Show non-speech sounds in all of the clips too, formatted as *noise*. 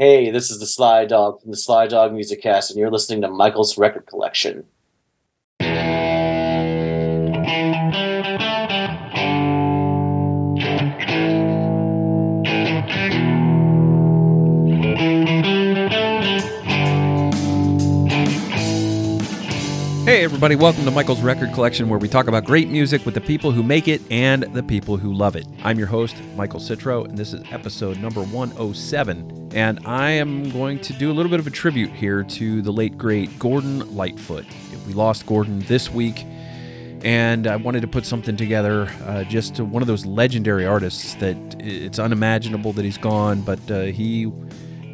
Hey, this is the Sly Dog from the Sly Dog Music Cast, and you're listening to Michael's Record Collection. Everybody, welcome to Michael's Record Collection, where we talk about great music with the people who make it and the people who love it. I'm your host, Michael Citro, and this is episode number 107. And I am going to do a little bit of a tribute here to the late, great Gordon Lightfoot. We lost Gordon this week, and I wanted to put something together uh, just to one of those legendary artists that it's unimaginable that he's gone, but uh, he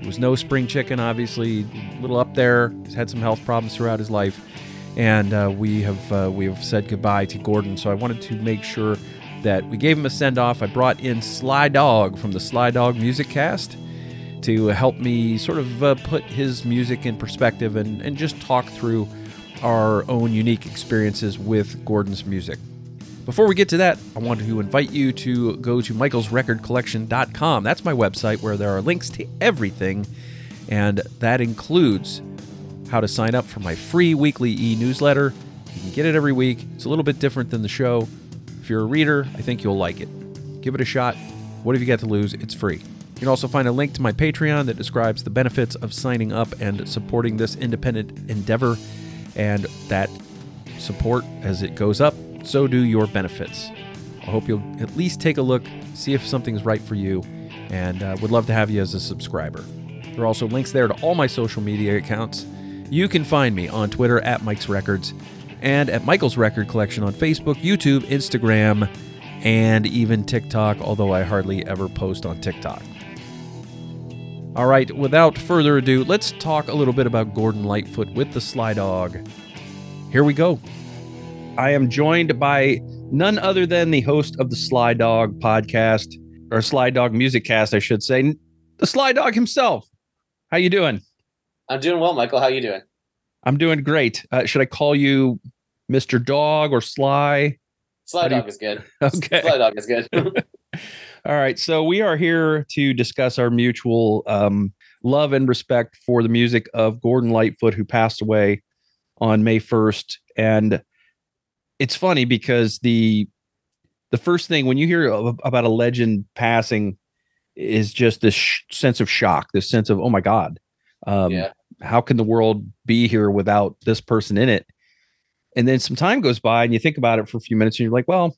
was no spring chicken, obviously, a little up there. He's had some health problems throughout his life and uh, we have uh, we have said goodbye to Gordon. So I wanted to make sure that we gave him a send off. I brought in Sly Dog from the Sly Dog Music Cast to help me sort of uh, put his music in perspective and, and just talk through our own unique experiences with Gordon's music. Before we get to that, I wanted to invite you to go to michaelsrecordcollection.com. That's my website where there are links to everything, and that includes how to sign up for my free weekly e newsletter. You can get it every week. It's a little bit different than the show. If you're a reader, I think you'll like it. Give it a shot. What have you got to lose? It's free. You can also find a link to my Patreon that describes the benefits of signing up and supporting this independent endeavor. And that support, as it goes up, so do your benefits. I hope you'll at least take a look, see if something's right for you, and uh, would love to have you as a subscriber. There are also links there to all my social media accounts you can find me on Twitter at Mike's Records and at Michael's Record Collection on Facebook, YouTube, Instagram, and even TikTok, although I hardly ever post on TikTok. All right, without further ado, let's talk a little bit about Gordon Lightfoot with the Sly Dog. Here we go. I am joined by none other than the host of the Sly Dog podcast, or Sly Dog Music Cast, I should say, the Sly Dog himself. How you doing? I'm doing well, Michael. How you doing? I'm doing great. Uh, should I call you Mr. Dog or Sly? Sly Dog you... is good. *laughs* Okay. Sly Dog is good. *laughs* *laughs* All right. So we are here to discuss our mutual um, love and respect for the music of Gordon Lightfoot, who passed away on May 1st. And it's funny because the the first thing when you hear about a legend passing is just this sh- sense of shock, this sense of oh my god, um, yeah. How can the world be here without this person in it? And then some time goes by and you think about it for a few minutes and you're like, well,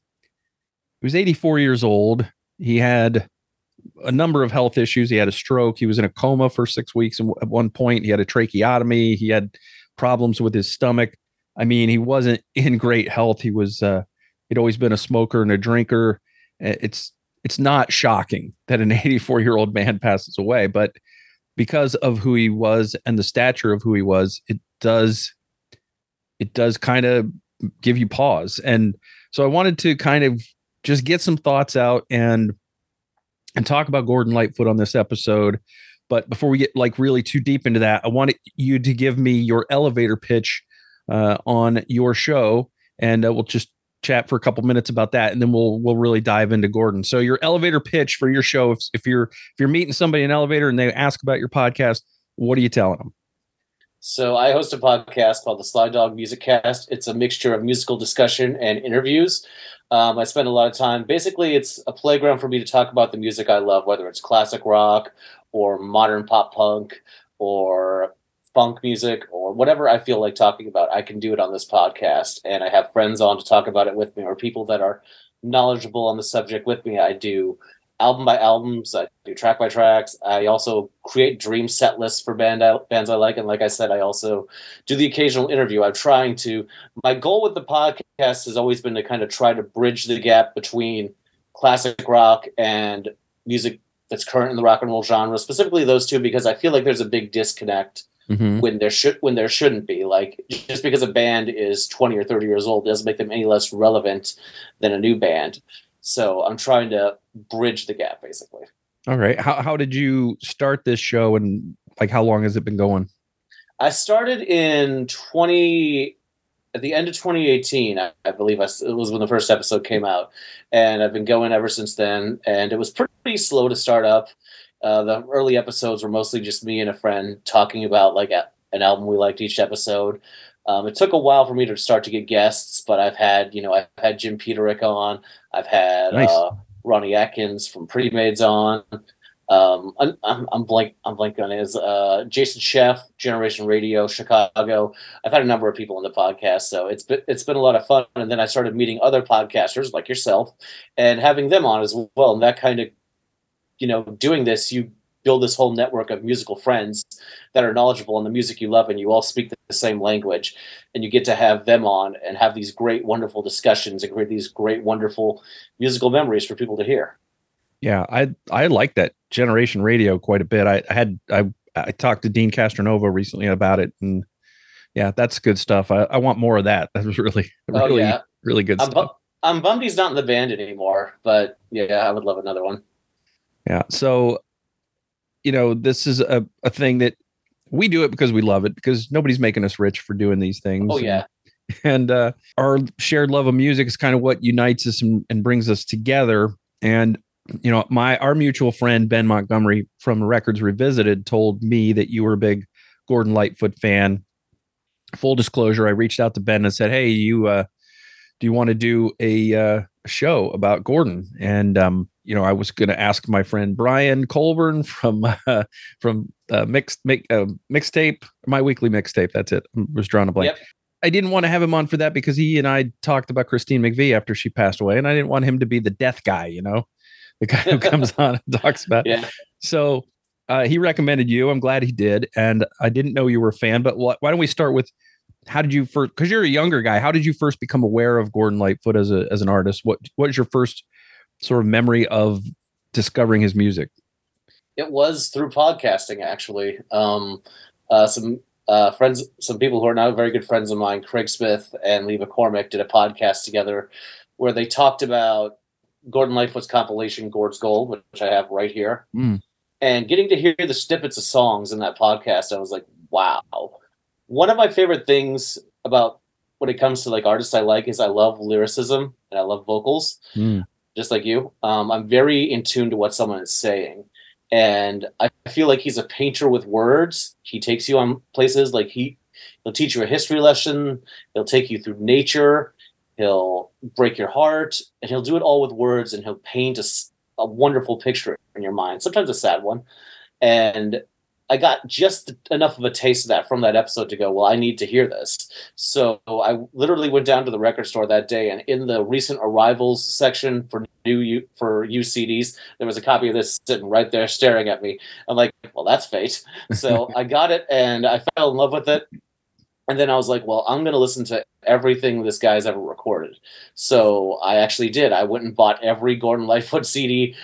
he was 84 years old. He had a number of health issues. He had a stroke. He was in a coma for six weeks. And at one point, he had a tracheotomy. He had problems with his stomach. I mean, he wasn't *laughs* in great health. He was, uh, he'd always been a smoker and a drinker. It's, it's not shocking that an *laughs* 84 year old man passes away, but because of who he was and the stature of who he was, it does it does kind of give you pause. And so I wanted to kind of just get some thoughts out and and talk about Gordon Lightfoot on this episode. But before we get like really too deep into that, I wanted you to give me your elevator pitch uh, on your show, and uh, we'll just chat for a couple minutes about that, and then we'll we'll really dive into Gordon. So your elevator pitch for your show, if if you're if you're meeting somebody in an elevator and they ask about your podcast, what are you telling them? So I host a podcast called the Sly Dog Music Cast. It's a mixture of musical discussion and interviews. Um, I spend a lot of time. Basically, it's a playground for me to talk about the music I love, whether it's classic rock or modern pop punk or funk music or whatever I feel like talking about, I can do it on this podcast. And I have friends on to talk about it with me or people that are knowledgeable on the subject with me. I do album by albums, I do track by tracks. I also create dream set lists for band bands I like. And like I said, I also do the occasional interview. I'm trying to, my goal with the podcast has always been to kind of try to bridge the gap between classic rock and music that's current in the rock and roll genre, specifically those two, because I feel like there's a big disconnect mm-hmm. when there should when there shouldn't be. Like just because a band is 20 or 30 years old doesn't make them any less relevant than a new band. So I'm trying to bridge the gap basically. All right. How how did you start this show and like how long has it been going? I started in 20 at the end of 2018, I, I believe I, it was when the first episode came out, and I've been going ever since then. And it was pretty slow to start up. Uh, the early episodes were mostly just me and a friend talking about like a, an album we liked each episode. Um, it took a while for me to start to get guests, but I've had you know I've had Jim Peterick on, I've had nice. uh, Ronnie Atkins from Pretty Maids on. Um, I'm, I'm, I'm blank. I'm blank on his uh, Jason Scheff, Generation Radio, Chicago. I've had a number of people on the podcast, so it's been it's been a lot of fun. And then I started meeting other podcasters like yourself, and having them on as well. And that kind of, you know, doing this, you build this whole network of musical friends that are knowledgeable on the music you love and you all speak the same language and you get to have them on and have these great wonderful discussions and create these great wonderful musical memories for people to hear. Yeah i i like that generation radio quite a bit. I, I had i i talked to Deen Castronovo recently about it and yeah that's good stuff. I, I want more of that. *laughs* That was really oh, really yeah. really good I'm stuff. bu- i'm bummed he's not in the band anymore but yeah i would love another one yeah so you know, this is a, a thing that we do it because we love it because nobody's making us rich for doing these things. Oh yeah. And, uh, our shared love of music is kind of what unites us and, and brings us together. And you know, my our mutual friend Ben Montgomery from Records Revisited told me that you were a big Gordon Lightfoot fan. Full disclosure, I reached out to Ben and said, "Hey, you uh, do you want to do a uh, show about Gordon?" And um, you know, I was going to ask my friend Brian Colburn from *laughs* uh, from uh, mixed make uh, mixtape, my weekly mixtape. That's it. I was drawing a blank. Yep. I didn't want to have him on for that because he and I talked about Christine McVie after she passed away, and I didn't want him to be the death guy. You know, *laughs* the guy who *laughs* comes on and talks about. Yeah. So uh, he recommended you. I'm glad he did, and I didn't know you were a fan. But wh- why don't we start with how did you first? Because you're a younger guy. How did you first become aware of Gordon Lightfoot as a as an artist? What what was your first sort of memory of discovering his music? It was through podcasting, actually. Um, uh, some uh, friends, some people who are now very good friends of mine, Craig Smith and Lee McCormick, did a podcast together where they talked about Gordon Lightfoot's compilation, Gord's Gold, which I have right here. Mm. And getting to hear the snippets of songs in that podcast, I was like, wow. One of my favorite things about when it comes to like artists I like is I love lyricism and I love vocals. Mm just like you. Um, I'm very in tune to what someone is saying. And I feel like he's a painter with words. He takes you on places like he he'll teach you a history lesson, he'll take you through nature, he'll break your heart, and he'll do it all with words and he'll paint a, a wonderful picture in your mind, sometimes a sad one. And I got just enough of a taste of that from that episode to go, well, I need to hear this. So I literally went down to the record store that day, and in the recent arrivals section for new U- for used CDs, there was a copy of this sitting right there, staring at me. I'm like, well, that's fate. So *laughs* I got it, and I fell in love with it. And then I was like, well, I'm going to listen to everything this guy's ever recorded. So I actually did. I went and bought every Gordon Lightfoot CD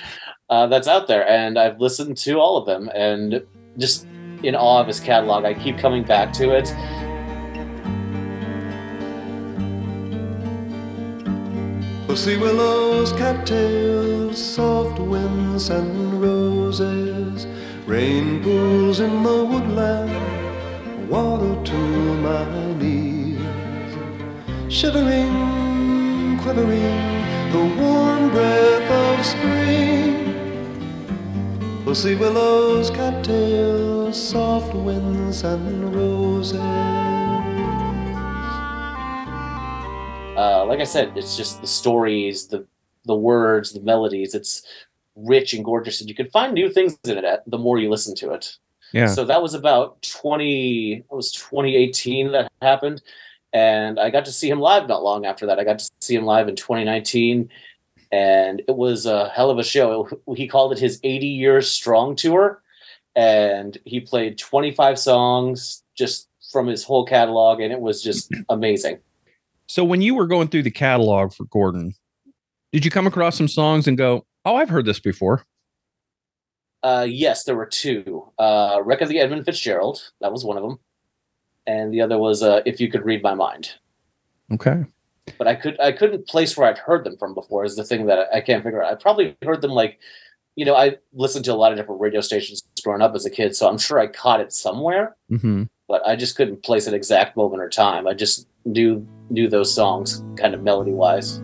uh, that's out there, and I've listened to all of them. And just in awe of his catalog. I keep coming back to it. Pussy willows, cattails, soft winds and roses, rain pools in the woodland, water to my knees, shivering, quivering, the warm breath of spring Pussy willows, cattails, soft winds, and roses. Uh, like I said, it's just the stories, the the words, the melodies. It's rich and gorgeous, and you can find new things in it the more you listen to it. Yeah. So that was about twenty. It was twenty eighteen that happened, and I got to see him live not long after that. I got to see him live in twenty nineteen and it was a hell of a show. He called it his 80 years strong tour, and he played 25 songs just from his whole catalog, and it was just *clears throat* amazing. So, when you were going through the catalog for Gordon, did you come across some songs and go, "Oh, I've heard this before"? Uh, yes, there were two. Uh, "Wreck of the Edmund Fitzgerald," that was one of them, and the other was uh, "If You Could Read My Mind." Okay but I could I couldn't place where I'd heard them from before is the thing that I, I can't figure out. I probably heard them like, you know, I listened to a lot of different radio stations growing up as a kid, so I'm sure I caught it somewhere, mm-hmm. but I just couldn't place an exact moment or time. I just knew knew those songs kind of melody wise.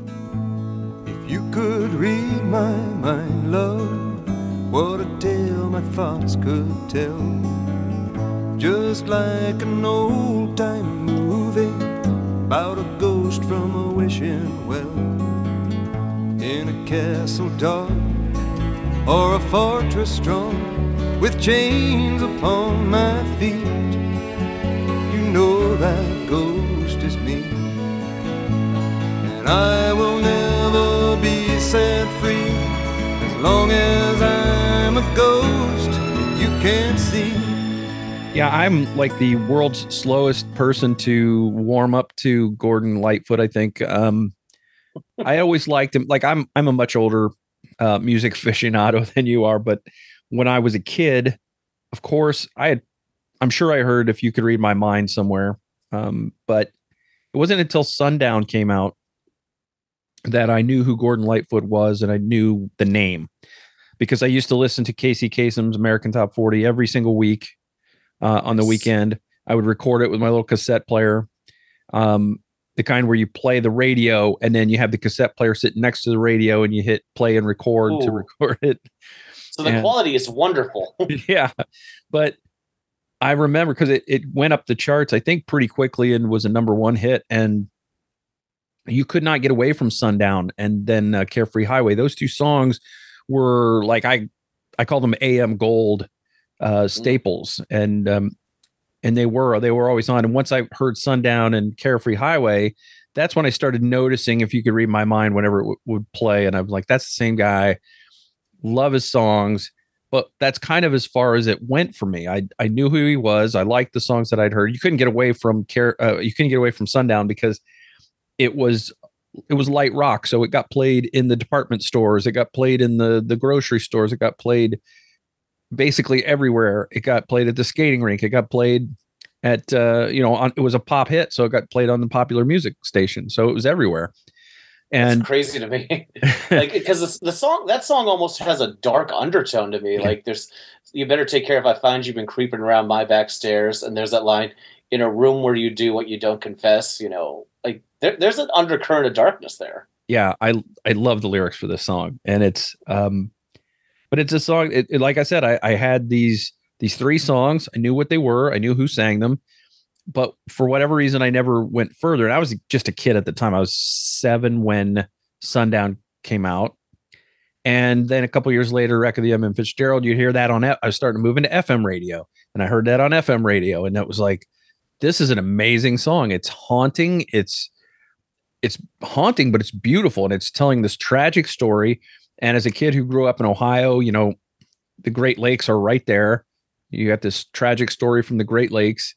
If you could read my mind, love, What a tale my thoughts could tell. Just like an old time movie about a ghost from a wishing well in a castle dark or a fortress strong with chains upon my feet. You know that ghost is me, and I will never be set free as long as I'm a ghost you can't see. Yeah, I'm like the world's slowest person to warm up to Gordon Lightfoot. I think um, I always liked him. Like I'm, I'm a much older uh, music *laughs* aficionado than you are, but when I was a kid, of course, I had. I'm sure I heard "If You Could Read My Mind" somewhere, um, but it wasn't until Sundown came out that I knew who Gordon Lightfoot was and I knew the name because I used to listen to Casey Kasem's American Top 40 every single week uh, on the weekend. I would record it with my little cassette player, um, the kind where you play the radio and then you have the cassette player sitting next to the radio and you hit play and record Ooh. to record *laughs* it. So the and, quality is wonderful. *laughs* *laughs* yeah, but I remember because it, it went up the charts, I think, pretty quickly and was a number one hit. And you could not get away from Sundown and then uh, Carefree Highway. Those two songs were like I I call them AM gold uh, mm. staples, and um, and they were they were always on. And once I heard Sundown and Carefree Highway, that's when I started noticing if you could read my mind whenever it w- would play, and I'm like, that's the same guy. Love his songs, but that's kind of as far as it went for me. I I knew who he was. I liked the songs that I'd heard. You couldn't get away from care. Uh, you couldn't get away from Sundown because it was it was light rock so it got played in the department stores it got played in the the grocery stores it got played basically everywhere. It got played at the skating rink. It got played at uh you know on, it was a pop hit so it got played on the popular music station. So it was everywhere. And That's crazy to me. *laughs* Like because the, the, song that song almost has a dark undertone to me. Like there's you better take care if i find you've been creeping around my back stairs and there's that line in a room where you do what you don't confess you know like there, there's an undercurrent of darkness there. Yeah, I I love the lyrics for this song, and it's um, but it's a song. It, it, like I said, I I had these these three songs. I knew what they were. I knew who sang them, but for whatever reason, I never went further. And I was just a kid at the time. I was seven when Sundown came out. And then a couple years later, Wreck of the Edmund Fitzgerald, you'd hear that on. I was starting to move into FM radio, and I heard that on FM radio, and that was like, this is an amazing song. It's haunting. It's it's haunting, but it's beautiful, and it's telling this tragic story. And as a kid who grew up in Ohio, you know, the Great Lakes are right there. You got this tragic story from the Great Lakes,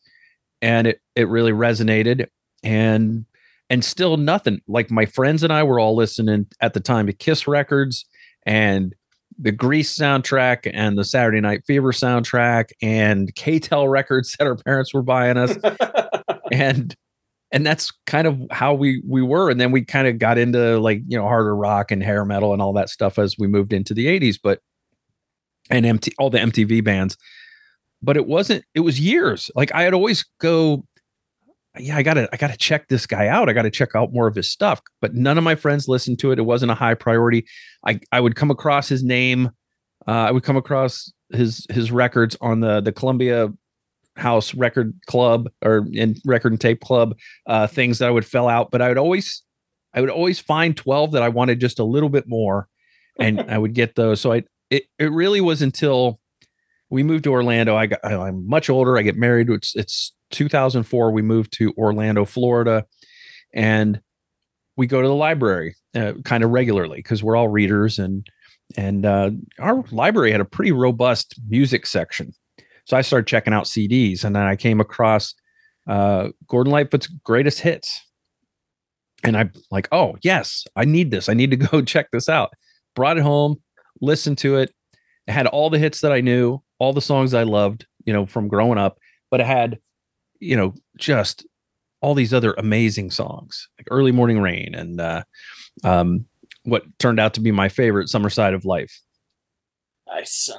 and it it really resonated. And and still nothing. Like my friends and I were all listening at the time to Kiss records and the Grease soundtrack and the Saturday Night Fever soundtrack and K-tel records *laughs* that our parents were buying us. *laughs* and and that's kind of how we we were and then we kind of got into like you know harder rock and hair metal and all that stuff as we moved into the 80s but and MT, all the MTV bands. But it wasn't it was years. Like I had always go yeah I got to I got to check this guy out. I got to check out more of his stuff. But none of my friends listened to it. It wasn't a high priority. I I would come across his name uh, I would come across his his records on the the Columbia house record club or in record and tape club uh, things that I would fill out, but I would always I would always find 12 that I wanted just a little bit more and *laughs* I would get those. So I it, it really was until we moved to Orlando. I got I'm much older. I get married. It's it's 2004. We moved to Orlando, Florida, and we go to the library uh, kind of regularly because we're all readers and and uh, our library had a pretty robust music section so I started checking out CDs, and then I came across uh, Gordon Lightfoot's greatest hits, and I'm like, oh yes, I need this. I need to *laughs* go check this out. Brought it home, listened to it. It had all the hits that I knew, all the songs I loved, you know, from growing up. But it had, you know, just all these other amazing songs, like "Early Morning Rain" and uh, um, what turned out to be my favorite, "Summer Side of Life." Nice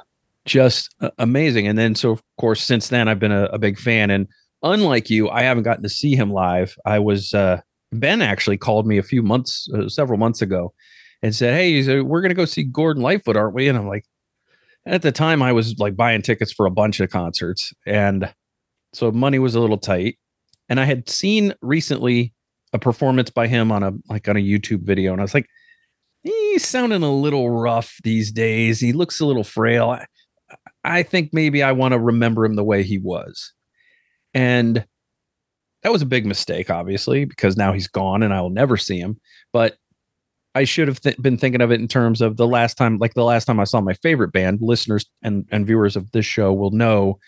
just amazing. And then, so of course, since then, I've been a, a, big fan. And unlike you, I haven't gotten to see him live. I was uh, Ben actually called me a few months, uh, several months ago, and said, "Hey, we're going to go see Gordon Lightfoot, aren't we?" And I'm like, At the time, I was like buying tickets for a bunch of concerts, and so money was a little tight. And I had seen recently a performance by him on a like on a YouTube video, and I was like, he's sounding a little rough these days. He looks a little frail. I, think maybe I want to remember him the way he was. And that was a big mistake, obviously, because now he's gone and I will never see him. But I should have th- been thinking of it in terms of the last time, like the last time I saw my favorite band. Listeners and, and viewers of this show will know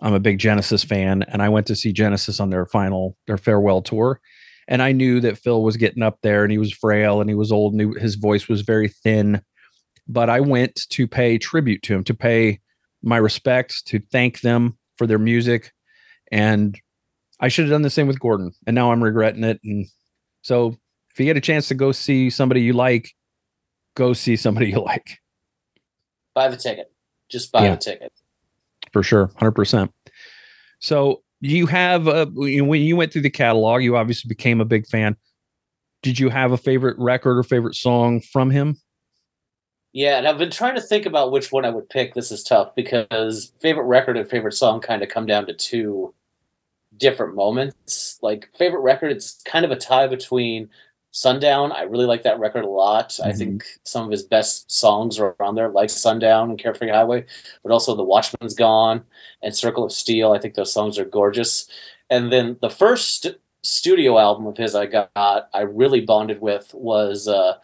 I'm a big Genesis fan, and I went to see Genesis on their final, their farewell tour. And I knew that Phil was getting up there and he was frail and he was old and he, his voice was very thin. But I went to pay tribute to him, to pay my respects, to thank them for their music. And I should have done the same with Gordon. And now I'm regretting it. And so if you get a chance to go see somebody you like, go see somebody you like. Buy the ticket. Just buy yeah, the ticket. For sure. 100%. So you have, a, when you went through the catalog, you obviously became a big fan. Did you have a favorite record or favorite song from him? Yeah, and I've been trying to think about which one I would pick. This is tough because favorite record and favorite song kind of come down to two different moments. Like favorite record, it's kind of a tie between Sundown. I really like that record a lot. Mm-hmm. I think some of his best songs are on there, like Sundown and Carefree Highway, but also The Watchman's Gone and Circle of Steel. I think those songs are gorgeous. And then the first studio album of his I got, I really bonded with was uh,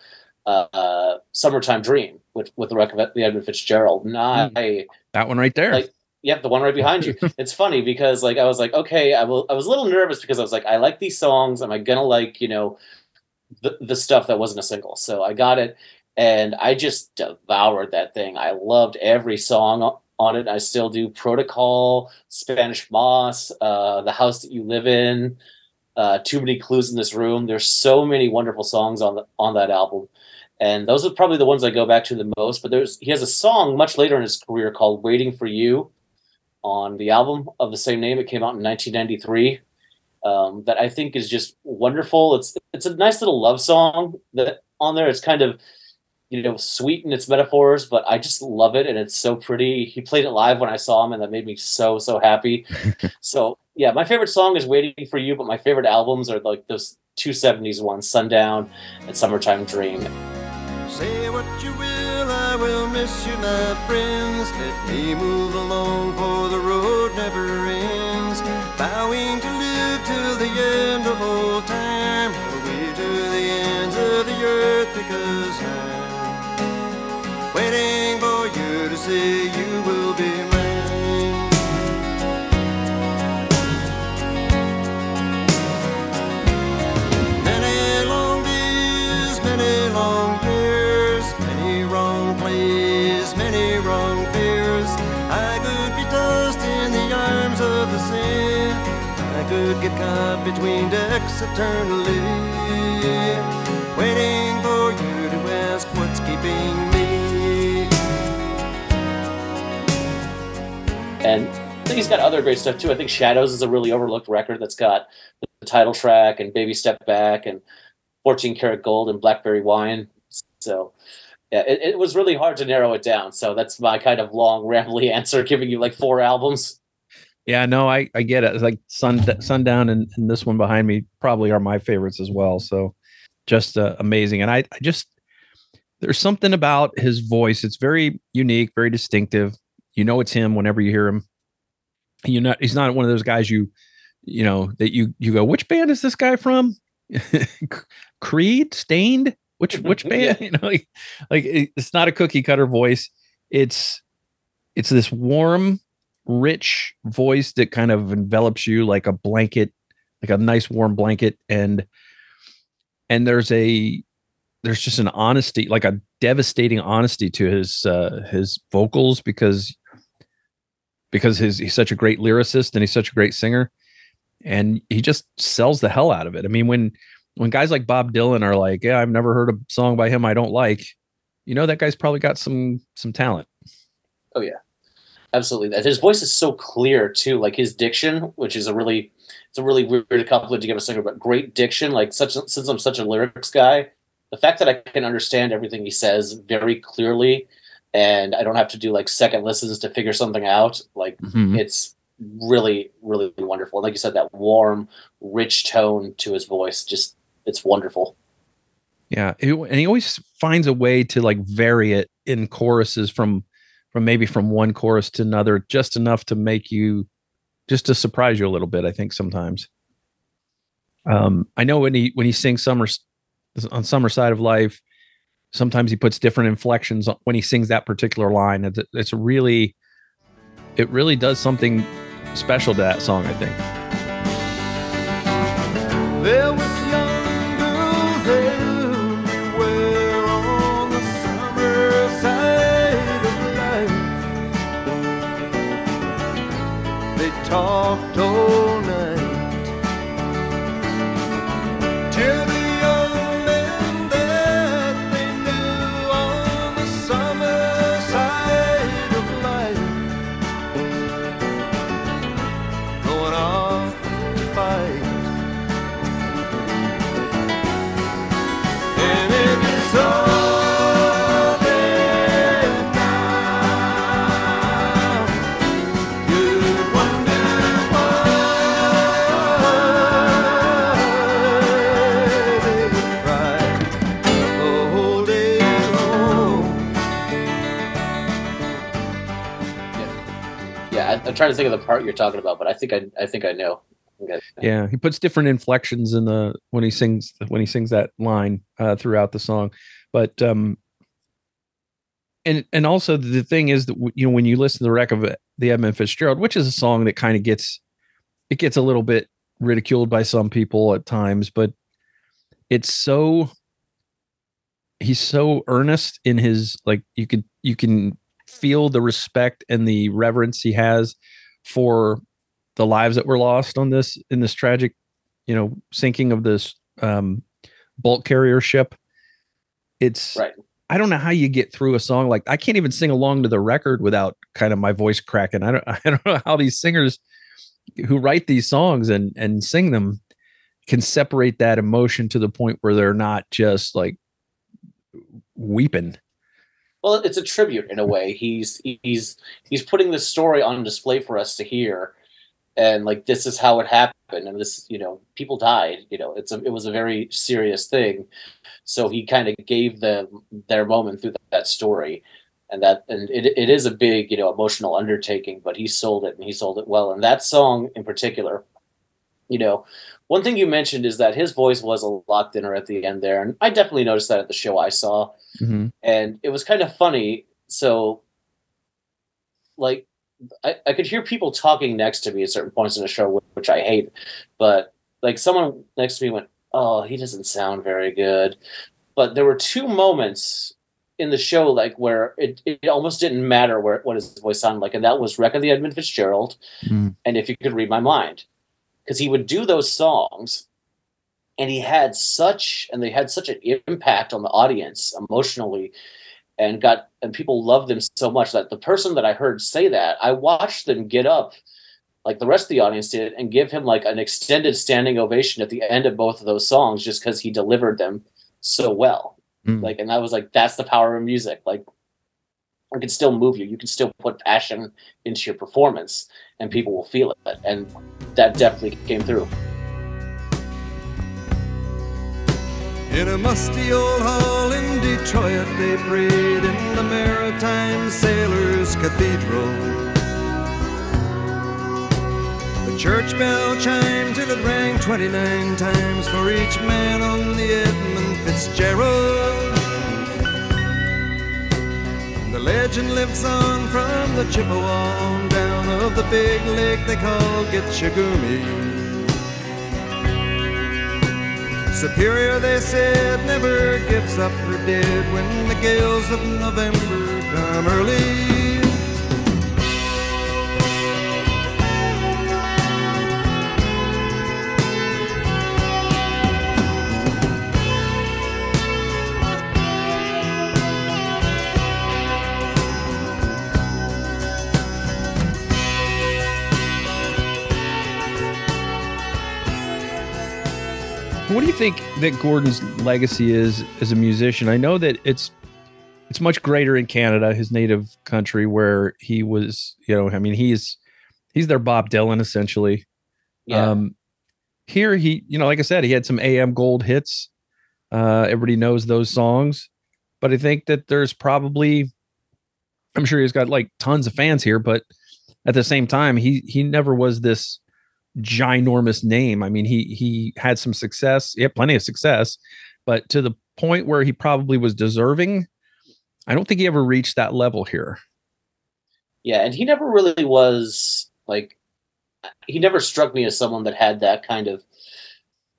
uh, "Summertime Dream" with with the the Edmund Fitzgerald. Hmm. I, that one right there. Like, Yep, the one right behind you. *laughs* it's funny because like I was like, okay, I will. I was a little nervous because I was like, I like these songs. Am I gonna like you know the the stuff that wasn't a single? So I got it, and I just devoured that thing. I loved every song on it. I still do. Protocol, Spanish Moss, uh, The House That You Live In, uh, Too Many Clues in This Room. There's so many wonderful songs on the, on that album and those are probably the ones I go back to the most. But there's he has a song much later in his career called "Waiting for You," on the album of the same name. It came out in 1993. Um, that I think is just wonderful. It's it's a nice little love song that on there. It's kind of you know sweet in its metaphors, but I just love it and it's so pretty. He played it live when I saw him, and that made me so so happy. *laughs* so yeah, my favorite song is "Waiting for You," but my favorite albums are like those two seventies ones, "Sundown" and "Summertime Dream." Say what you will, I will miss you, my friends. Let me move along, for the road never ends. Vowing to live till the end of all time, away to the ends of the earth, because I'm waiting for you to say could get caught between decks eternally, waiting for you to ask what's keeping me. And I think he's got other great stuff too. I think Shadows is a really overlooked record that's got the title track and Baby Step Back and 14 Karat Gold and Blackberry Wine. So yeah, it, it was really hard to narrow it down. So that's my kind of long, rambly *laughs* answer, giving you like four albums. Yeah, no, I, I get it. It's like Sun Sundown and, and this one behind me probably are my favorites as well. So just uh, amazing. And I, I just there's something about his voice. It's very unique, very distinctive. You know it's him whenever you hear him. You're not he's not one of those guys you you know that you you go, which band is this guy from? *laughs* Creed, Staind? Which *laughs* which band? *laughs* You know, like, like it's not a cookie cutter voice. It's it's this warm rich voice that kind of envelops you like a blanket, like a nice warm blanket. And and there's a there's just an honesty, like a devastating honesty to his uh his vocals because because his he's such a great lyricist and he's such a great singer and he just sells the hell out of it. I mean, when when guys like Bob Dylan are like, "Yeah, I've never heard a song by him I don't like," you know that guy's probably got some some talent. Oh yeah, absolutely. His voice is so clear too. Like his diction, which is a really it's a really weird compliment to give a singer, but great diction. Like such since I'm such a lyrics guy, the fact that I can understand everything he says very clearly and I don't have to do like second listens to figure something out. Like Mhm. it's really, really wonderful. Like you said, that warm, rich tone to his voice, just it's wonderful. Yeah, and he always finds a way to like vary it in choruses from from maybe from one chorus to another, just enough to make you just to surprise you a little bit. I think sometimes. Um, I know when he when he sings summer on summer side of life, sometimes he puts different inflections on- when he sings that particular line. It's, it's really, it really does something special to that song. I think. Talked all trying to think of the part you're talking about, but I think I, I think I know. Okay. Yeah, he puts different inflections in the when he sings when he sings that line uh, throughout the song, but um, and and also the thing is that you know when you listen to the wreck of the Edmund Fitzgerald, which is a song that kind of gets it gets a little bit ridiculed by some people at times, but it's so he's so earnest in his like you could you can feel the respect and the reverence he has for the lives that were lost on this in this tragic you know sinking of this um bulk carrier ship. It's Right. i don't know how you get through a song like i can't even sing along to the record without kind of my voice cracking. I don't *laughs* i don't know how these singers who write these songs and and sing them can separate that emotion to the point where they're not just like weeping Well, it's a tribute in a way. He's he's he's putting this story on display for us to hear, and like this is how it happened, and this you know people died. You know, it's a it was a very serious thing, so he kind of gave them their moment through that story, and that and it it is a big you know emotional undertaking, but he sold it and he sold it well. And that song in particular, you know, one thing you mentioned is that his voice was a lot thinner at the end there, and I definitely noticed that at the show I saw mm-hmm. and it was kind of funny. So, like, I, I could hear people talking next to me at certain points in the show, which I hate. But like, someone next to me went, "Oh, he doesn't sound very good." But there were two moments in the show, like where it, it almost didn't matter where what his voice sounded like, and that was "Wreck of the Edmund Fitzgerald," Mm. and "If You Could Read My Mind," because he would do those songs and he had such and they had such an impact on the audience emotionally and got and people loved them so much that the person that I heard say that I watched them get up like the rest of the audience did and give him like an extended standing ovation at the end of both of those songs just because he delivered them so well Mm. like and I was like that's the power of music like it can still move you you can still put passion into your performance and people will feel it and that definitely came through In a musty old hall in Detroit, they prayed in the Maritime Sailors Cathedral. The church bell chimed till it rang 29 times for each man on the Edmund Fitzgerald. The legend lives on from the Chippewa on down of the big lake they call Gitche Gumee. Superior, they said, never gives up her dead when the gales of November come early. What do you think that Gordon's legacy is as a musician? I know that it's it's much greater in Canada, his native country, where he was. You know, I mean, he's he's their Bob Dylan essentially. Yeah. Um, here he, you know, like I said, he had some AM gold hits. Uh, everybody knows those songs, but I think that there's probably, I'm sure he's got like tons of fans here, but at the same time, he he never was this ginormous name. I mean, he he had some success, he had plenty of success, but to the point where he probably was deserving, I don't think he ever reached that level here. Yeah, and he never really was like he never struck me as someone that had that kind of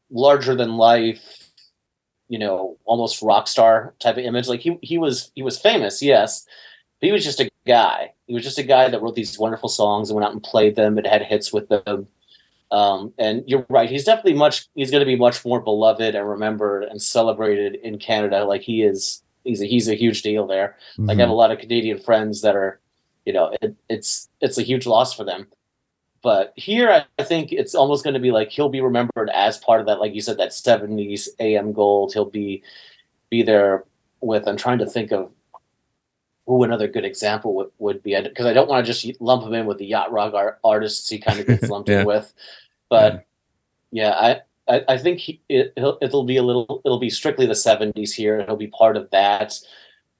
larger than life, you know, almost rock star type of image. Like he he was he was famous, yes, but he was just a guy. He was just a guy that wrote these wonderful songs and went out and played them and had hits with them. Um, and you're right, he's definitely much he's going to be much more beloved and remembered and celebrated in Canada. Like he is, he's a he's a huge deal there. Like I have a lot of Canadian friends that are, you know, it, it's it's a huge loss for them. But here, I, I think it's almost going to be like he'll be remembered as part of that, like you said, that '70s AM gold. He'll be be there with. I'm trying to think of who another good example would, would be because I don't want to just lump him in with the yacht rock art, artists he kind of gets lumped *laughs* Yeah. in with. But yeah, I. I, I think he, it, he'll, it'll be a little. It'll be strictly the '70s here. He'll be part of that.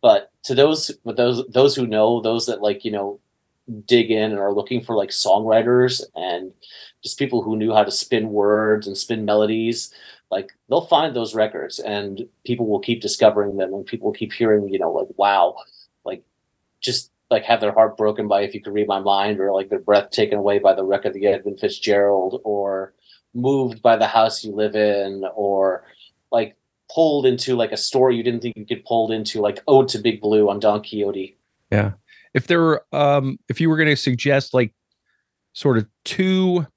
But to those, but those, those who know, those that like, you know, dig in and are looking for like songwriters and just people who knew how to spin words and spin melodies like they'll find those records and people will keep discovering them and people will keep hearing you know like wow just like have their heart broken by if you could read my mind or like their breath taken away by the wreck of the edmund fitzgerald or moved by the house you live in or like pulled into like a story you didn't think you could pulled into like ode to big blue on don quixote Yeah. if there were um if you were going to suggest like sort of two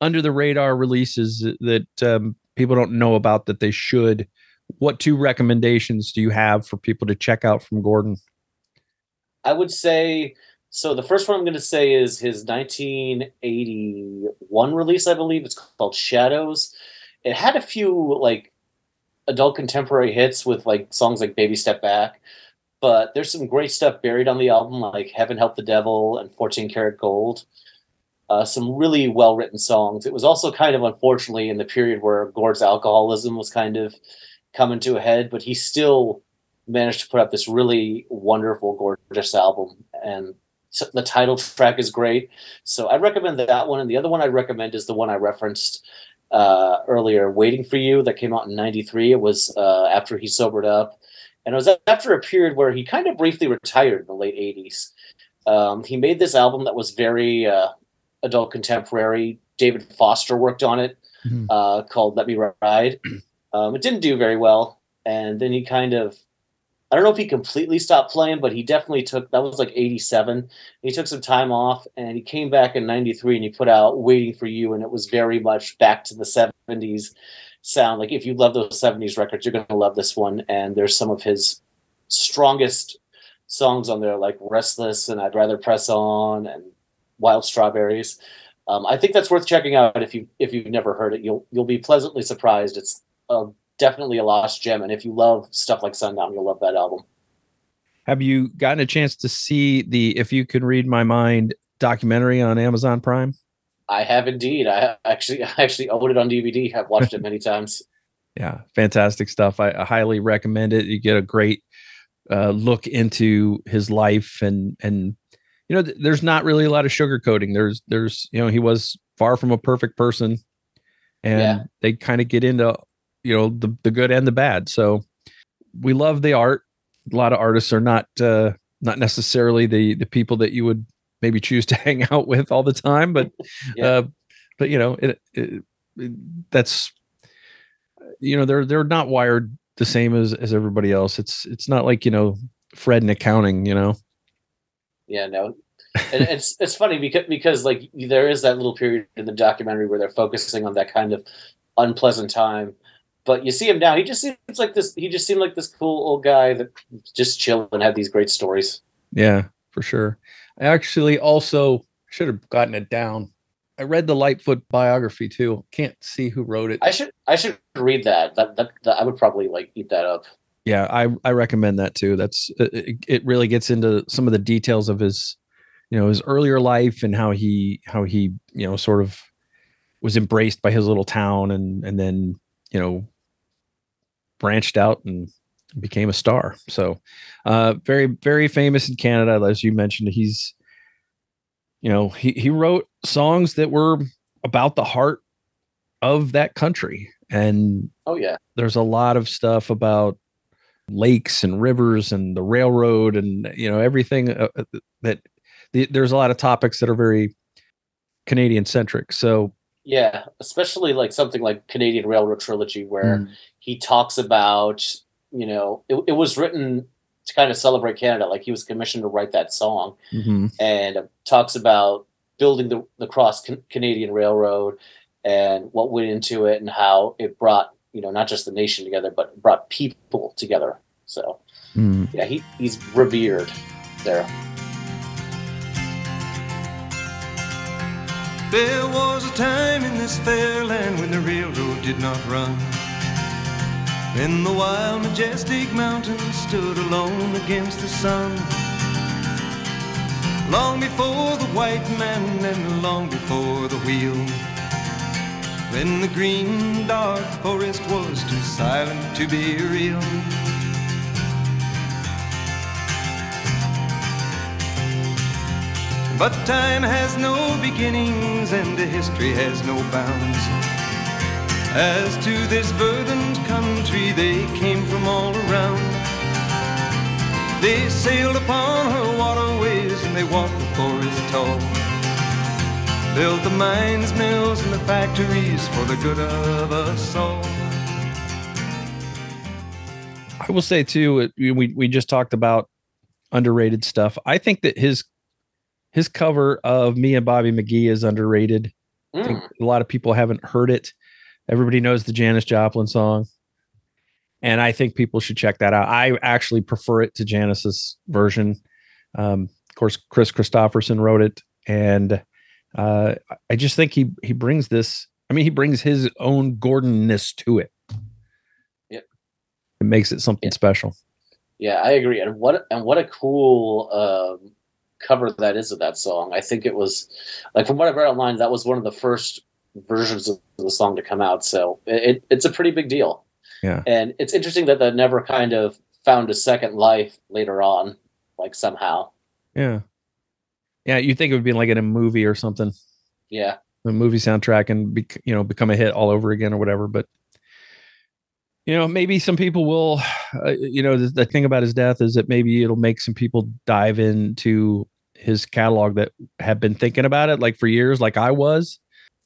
under the radar releases that um, people don't know about that they should what two recommendations do you have for people to check out from gordon I would say so. The first one I'm going to say is his 1981 release, I believe. It's called Shadows. It had a few like adult contemporary hits with like songs like Baby Step Back, but there's some great stuff buried on the album, like Heaven Help the Devil and 14 Karat Gold. Uh, some really well written songs. It was also kind of unfortunately in the period where Gord's alcoholism was kind of coming to a head, but he still managed to put out this really wonderful, gorgeous album. And the title track is great. So I recommend that one. And the other one I recommend is the one I referenced uh, earlier, Waiting for You, that came out in 93. It was uh, after he sobered up. And it was after a period where he kind of briefly retired in the late 80s. Um, he made this album that was very uh, adult contemporary. David Foster worked on it Mhm. uh, called Let Me Ride. *clears throat* Um, it didn't do very well. And then he kind of I don't know if he completely stopped playing, but he definitely took that was like 87. He took some time off and he came back in 93 and he put out Waiting for You and it was very much back to the 70s sound. Like if you love those 70s records, you're going to love this one and there's some of his strongest songs on there like Restless and I'd Rather Press On and Wild Strawberries. Um, I think that's worth checking out if you if you've never heard it. You'll you'll be pleasantly surprised. It's a definitely a lost gem. And if you love stuff like Sundown, you'll love that album. have you gotten a chance to see the if you can read my mind documentary on amazon prime I have indeed. I actually *laughs* I actually own it on DVD. I've watched it many *laughs* times. yeah fantastic stuff i, I highly recommend it you get a great uh, look into his life and and you know th- there's not really a lot of sugarcoating there's there's you know he was far from a perfect person and Yeah. they kind of get into you know the the good and the bad so we love the art a lot of artists are not uh not necessarily the the people that you would maybe choose to *laughs* hang out with all the time but *laughs* Yeah. uh but you know it, it, it that's you know they're they're not wired the same as as everybody else it's it's not like you know fred in accounting you know Yeah, no. And it's it's funny because because like there is that little period in the documentary where they're focusing on that kind of unpleasant time. But you see him now, he just seems like this he just seemed like this cool old guy that just chill and had these great stories. yeah for sure i actually also should have gotten it down i read the lightfoot biography too can't see who wrote it I should I should read that. That that, that I would probably like eat that up. Yeah, I I recommend that too. That's it, it really gets into some of the details of his you know his earlier life and how he how he you know sort of was embraced by his little town and and then you know branched out and became a star so uh very very famous in canada as you mentioned he's you know he he wrote songs that were about the heart of that country and oh yeah there's a lot of stuff about lakes and rivers and the railroad and you know everything uh, uh that the, there's a lot of topics that are very Canadian centric. So yeah, especially like something like Canadian Railroad Trilogy, where mm. He talks about you know it, it, was written to kind of celebrate Canada. Like he was commissioned to write that song, mm-hmm. and talks about building the the cross Canadian Railroad and what went into it and how it brought you know not just the nation together but brought people together. So mm. yeah, he, he's revered there. There was a time in this fair land when the railroad did not run. When the wild, majestic mountains stood alone against the sun. Long before the white man and long before the wheel. When the green, dark forest was too silent to be real. But time has no beginnings and the history has no bounds. As to this verdant country, they came from all around. They sailed upon her waterways and they walked the forest tall. Built the mines, mills, and the factories for the good of us all. I will say too, we we just talked about underrated stuff. I think that his his cover of me and Bobby McGee is underrated. Mm. I think mm. a lot of people haven't heard it. Everybody knows the Janis Joplin song. And I think people should check that out. I actually prefer it to Janis's version. Um, of course, Kris Kristofferson wrote it, and uh, I just think he he brings this. I mean, he brings his own Gordonness to it. Yep, it makes it something special. Yeah, I agree. And what and what a cool um, cover that is of that song. I think it was like from what I've read online, that was one of the first versions of the song to come out. So it, it's a pretty big deal. Yeah. And it's interesting that that never kind of found a second life later on, like somehow. Yeah. Yeah. You think it would be like in a movie or something. Yeah. The movie soundtrack and be, you know become a hit all over again or whatever. But you know maybe some people will uh, you know the, the, thing about his death is that maybe it'll make some people dive into his catalog that have been thinking about it like for years like i was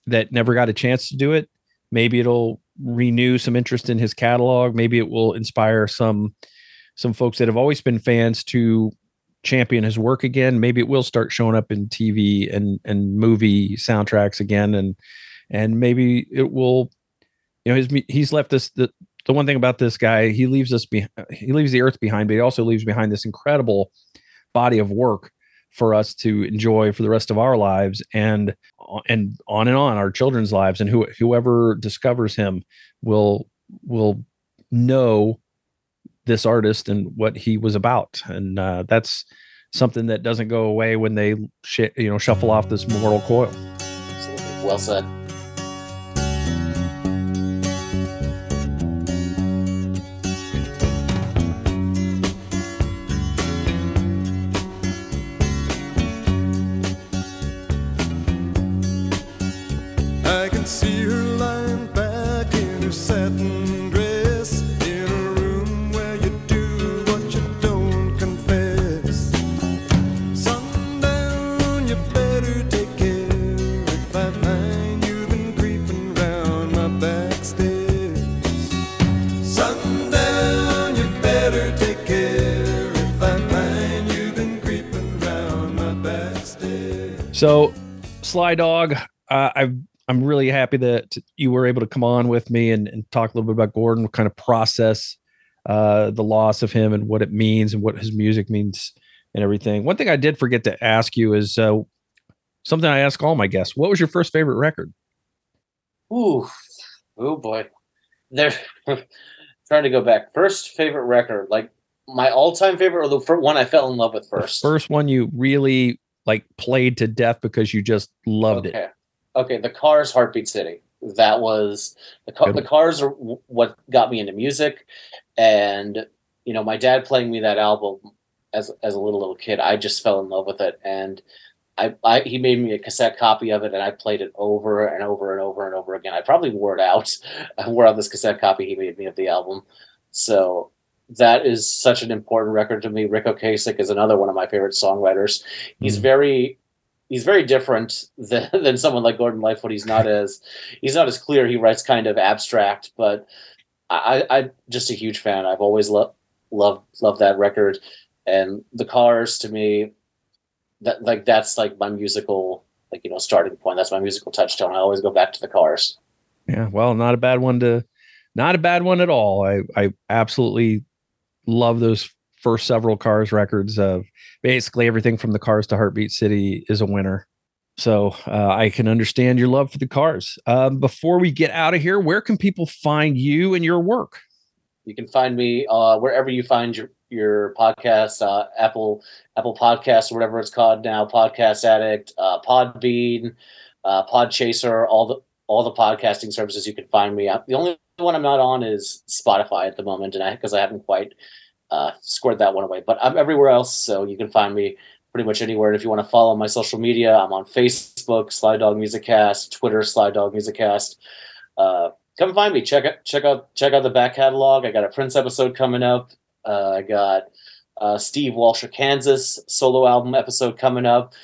that never got a chance to do it. Maybe it'll renew some interest in his catalog. Maybe it will inspire some some folks that have always been fans to champion his work again. Maybe it will start showing up in tv and and movie soundtracks again. And and maybe it will you know his he's left us the the one thing about this guy, he leaves us be he leaves the earth behind, but he also leaves behind this incredible body of work for us to enjoy for the rest of our lives and and on and on our children's lives. And who whoever discovers him will will know this artist and what he was about. And uh, that's something that doesn't go away when they sh- you know shuffle off this mortal coil. Absolutely. Well said So, Sly Dog, uh, I've I'm really happy that you were able to come on with me and, and talk a little bit about Gordon, what kind of process uh, the loss of him and what it means and what his music means and everything. One thing I did forget to ask you is uh, something I ask all my guests. What was your first favorite record? Ooh, oh boy, there. *laughs* trying to go back. First favorite record, like my all-time favorite, or the first one I fell in love with The first. first one you really like played to death because you just loved okay. it. Okay, the Cars, Heartbeat City. That was the car, the. Cars are w- what got me into music, and you know, my dad playing me that album as as a little little kid, I just fell in love with it, and I, I he made me a cassette copy of it, and I played it over and over and over and over again. I probably wore it out. *laughs* I wore out this cassette copy he made me of the album, so that is such an important record to me. Ric Ocasek is another one of my favorite songwriters. He's Mhm. very he's very different than, *laughs* than someone like Gordon Lightfoot. He's not *laughs* as he's not as clear. He writes kind of abstract, but I, I I'm just a huge fan. I've always loved loved loved that record, and the Cars to me, that like that's like my musical like you know starting point. That's my musical touchstone. I always go back to the Cars. Yeah, well, not a bad one to, not a bad one at all. I I absolutely love those first several Cars records. Of basically everything from the Cars to Heartbeat City is a winner. So uh, I can understand your love for the Cars. Um, before we get out of here, where can people find you and your work? You can find me uh, wherever you find your your podcast, uh, Apple Apple Podcasts or whatever it's called now, Podcast Addict, uh, Podbean, uh, Podchaser, all the all the podcasting services you can find me. The only one I'm not on is Spotify at the moment, and I because I haven't quite uh, scored that one away. But I'm everywhere else, so you can find me pretty much anywhere. And if you want to follow my social media, I'm on Facebook, Sly Dog Music Cast, Twitter, Sly Dog Music Cast. Uh, come find me. Check out check out check out the back catalog. I got a Prince episode coming up. Uh, I got uh, Steve Walsh of Kansas solo album episode coming up.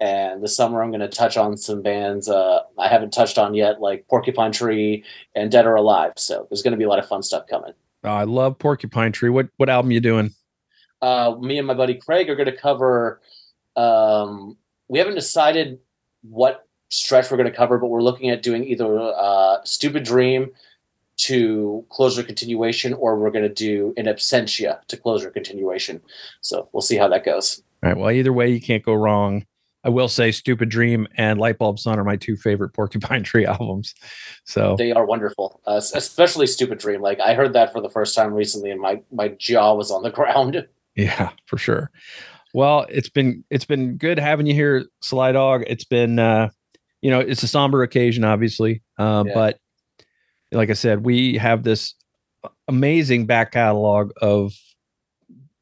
And this summer, I'm going to touch on some bands uh, I haven't touched on yet, like Porcupine Tree and Dead or Alive. So there's going to be a lot of fun stuff coming. Uh, I love Porcupine Tree. What what album you doing? Uh, me and my buddy Craig are going to cover. Um, we haven't decided what stretch we're going to cover, but we're looking at doing either uh, Stupid Dream to closure continuation, or we're going to do In Absentia to closure continuation. So we'll see how that goes. All right. Well, either way, you can't go wrong. I will say, "Stupid Dream" and "Lightbulb Sun" are my two favorite Porcupine *laughs* Tree albums. So They are wonderful, uh, especially Stupid Dream. Like I heard that for the first time recently, and my my jaw was on the *laughs* ground. Yeah, for sure. Well, it's been it's been good having you here, Sly Dog. It's been uh, you know, it's a somber occasion, obviously. Uh, Yeah. but like I said, we have this amazing back catalog of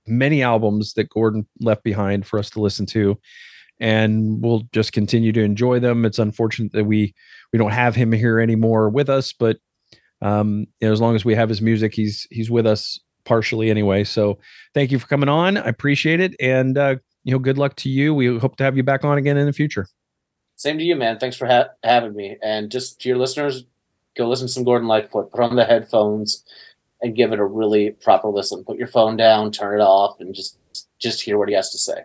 many albums that Gordon left behind for us to listen to. And we'll just continue to enjoy them. It's unfortunate that we we don't have him here anymore with us, but um, you know, as long as we have his music, he's he's with us partially anyway. So thank you for coming on. I appreciate it. And, uh, you know, good luck to you. We hope to have you back on again in the future. Same to you, man. Thanks for ha- having me. And just to your listeners, go listen to some Gordon Lightfoot. Put on the headphones and give it a really proper listen. Put your phone down, turn it off, and just just hear what he has to say.